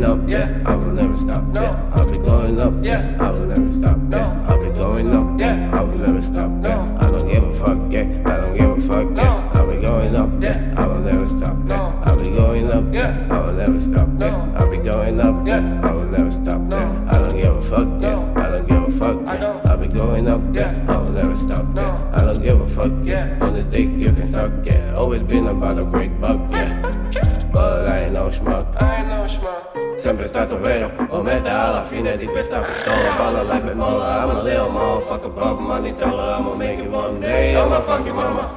going up, yeah. I will never stop, yeah. I'll be going up, yeah. I will never stop, yeah. I'll be going up, yeah. I will never stop, yeah. I don't give a fuck, yeah. I don't give a fuck, yeah. I'll be going up, yeah. I will never stop, yeah. I'll be going up, yeah. I will never stop, yeah. I'll be going up, yeah. I will never stop, yeah. I don't give a fuck, yeah. I don't give a fuck, yeah. I'll be going up, yeah. I will never stop, yeah. I don't give a fuck, yeah. On this dick you can suck, yeah. Always been about a break buck, yeah. But I ain't no schmuck. I ain't no schmuck. Sempre stato vero, o mette alla fine di questa pistola Balla like me molla, I'm a little motherfucker Bob money teller, I'ma make it one day I'm a fucking mama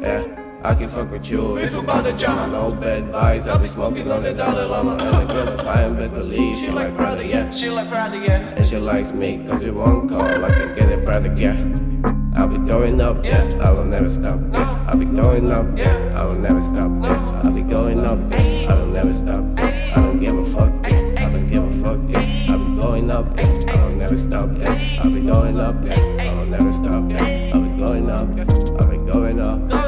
Yeah, I can fuck with you if you bout the drama No bad vibes, I'll be smoking on the Dalai Lama And the girls if I am best believe She like brother, yeah She like Bradley, yeah. And she likes me, cause it won't call I can get it brother, yeah I'll be going up, yeah. I will never stop, yeah. I'll be going up. I will never stop. I'll be going up. I will never stop. I don't give a fuck. I don't give a fuck. I'll be going up. I will never stop. I'll be going up. I will never stop. I'll be going up. I'll be. Going up.